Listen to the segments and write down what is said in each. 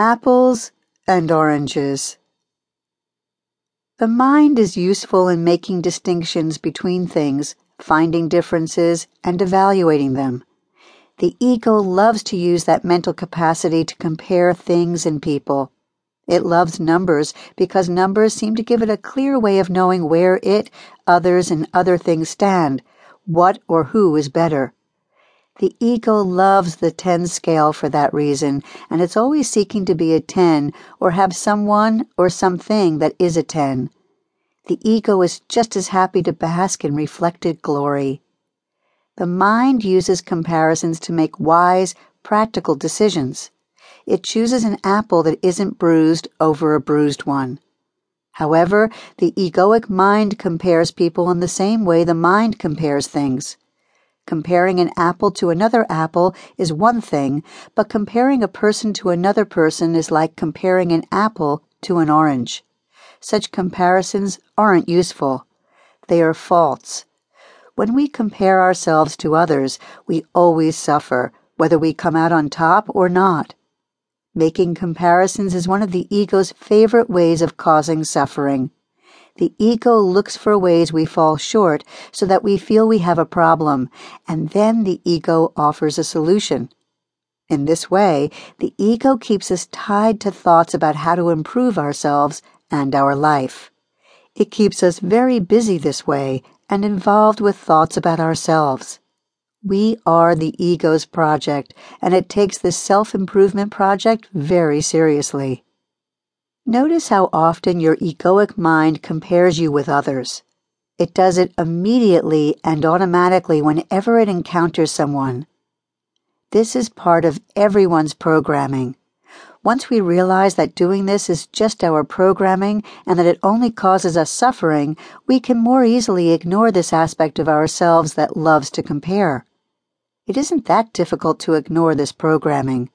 Apples and oranges. The mind is useful in making distinctions between things, finding differences, and evaluating them. The ego loves to use that mental capacity to compare things and people. It loves numbers because numbers seem to give it a clear way of knowing where it, others, and other things stand, what or who is better. The ego loves the 10 scale for that reason, and it's always seeking to be a 10 or have someone or something that is a 10. The ego is just as happy to bask in reflected glory. The mind uses comparisons to make wise, practical decisions. It chooses an apple that isn't bruised over a bruised one. However, the egoic mind compares people in the same way the mind compares things. Comparing an apple to another apple is one thing, but comparing a person to another person is like comparing an apple to an orange. Such comparisons aren't useful. They are false. When we compare ourselves to others, we always suffer, whether we come out on top or not. Making comparisons is one of the ego's favorite ways of causing suffering. The ego looks for ways we fall short so that we feel we have a problem, and then the ego offers a solution. In this way, the ego keeps us tied to thoughts about how to improve ourselves and our life. It keeps us very busy this way and involved with thoughts about ourselves. We are the ego's project, and it takes this self improvement project very seriously. Notice how often your egoic mind compares you with others. It does it immediately and automatically whenever it encounters someone. This is part of everyone's programming. Once we realize that doing this is just our programming and that it only causes us suffering, we can more easily ignore this aspect of ourselves that loves to compare. It isn't that difficult to ignore this programming.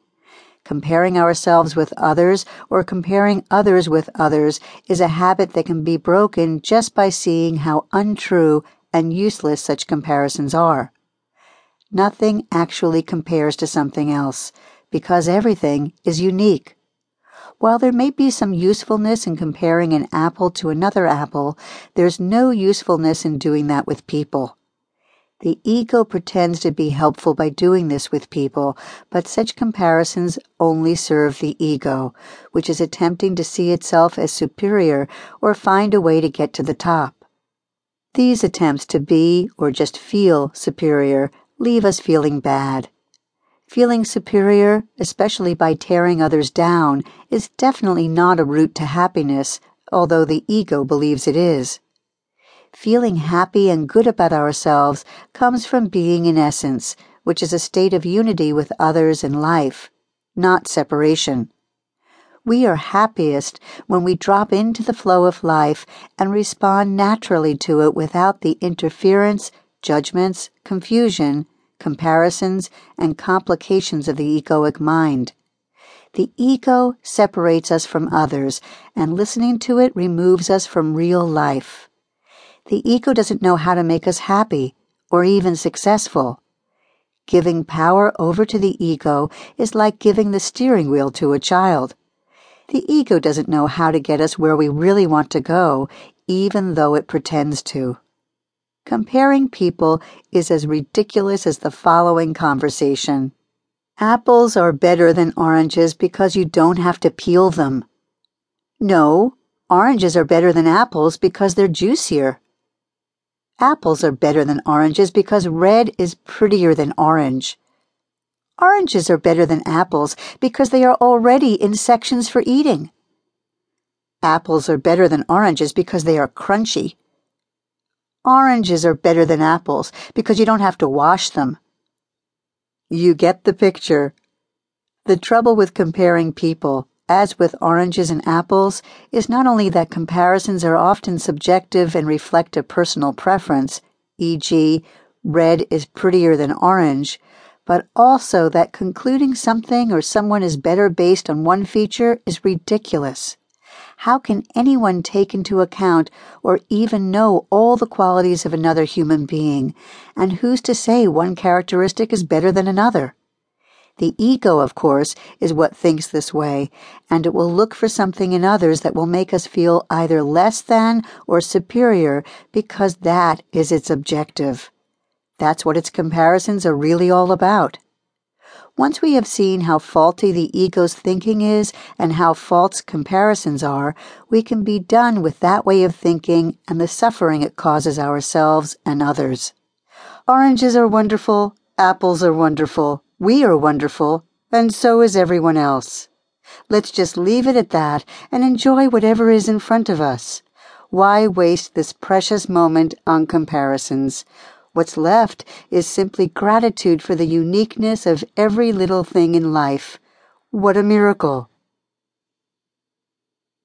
Comparing ourselves with others or comparing others with others is a habit that can be broken just by seeing how untrue and useless such comparisons are. Nothing actually compares to something else because everything is unique. While there may be some usefulness in comparing an apple to another apple, there's no usefulness in doing that with people. The ego pretends to be helpful by doing this with people, but such comparisons only serve the ego, which is attempting to see itself as superior or find a way to get to the top. These attempts to be or just feel superior leave us feeling bad. Feeling superior, especially by tearing others down, is definitely not a route to happiness, although the ego believes it is. Feeling happy and good about ourselves comes from being in essence, which is a state of unity with others and life, not separation. We are happiest when we drop into the flow of life and respond naturally to it without the interference, judgments, confusion, comparisons, and complications of the egoic mind. The ego separates us from others, and listening to it removes us from real life. The ego doesn't know how to make us happy or even successful. Giving power over to the ego is like giving the steering wheel to a child. The ego doesn't know how to get us where we really want to go, even though it pretends to. Comparing people is as ridiculous as the following conversation. Apples are better than oranges because you don't have to peel them. No, oranges are better than apples because they're juicier. Apples are better than oranges because red is prettier than orange. Oranges are better than apples because they are already in sections for eating. Apples are better than oranges because they are crunchy. Oranges are better than apples because you don't have to wash them. You get the picture. The trouble with comparing people as with oranges and apples, is not only that comparisons are often subjective and reflect a personal preference, e.g., red is prettier than orange, but also that concluding something or someone is better based on one feature is ridiculous. How can anyone take into account or even know all the qualities of another human being? And who's to say one characteristic is better than another? The ego, of course, is what thinks this way, and it will look for something in others that will make us feel either less than or superior because that is its objective. That's what its comparisons are really all about. Once we have seen how faulty the ego's thinking is and how false comparisons are, we can be done with that way of thinking and the suffering it causes ourselves and others. Oranges are wonderful, apples are wonderful, we are wonderful, and so is everyone else. Let's just leave it at that and enjoy whatever is in front of us. Why waste this precious moment on comparisons? What's left is simply gratitude for the uniqueness of every little thing in life. What a miracle!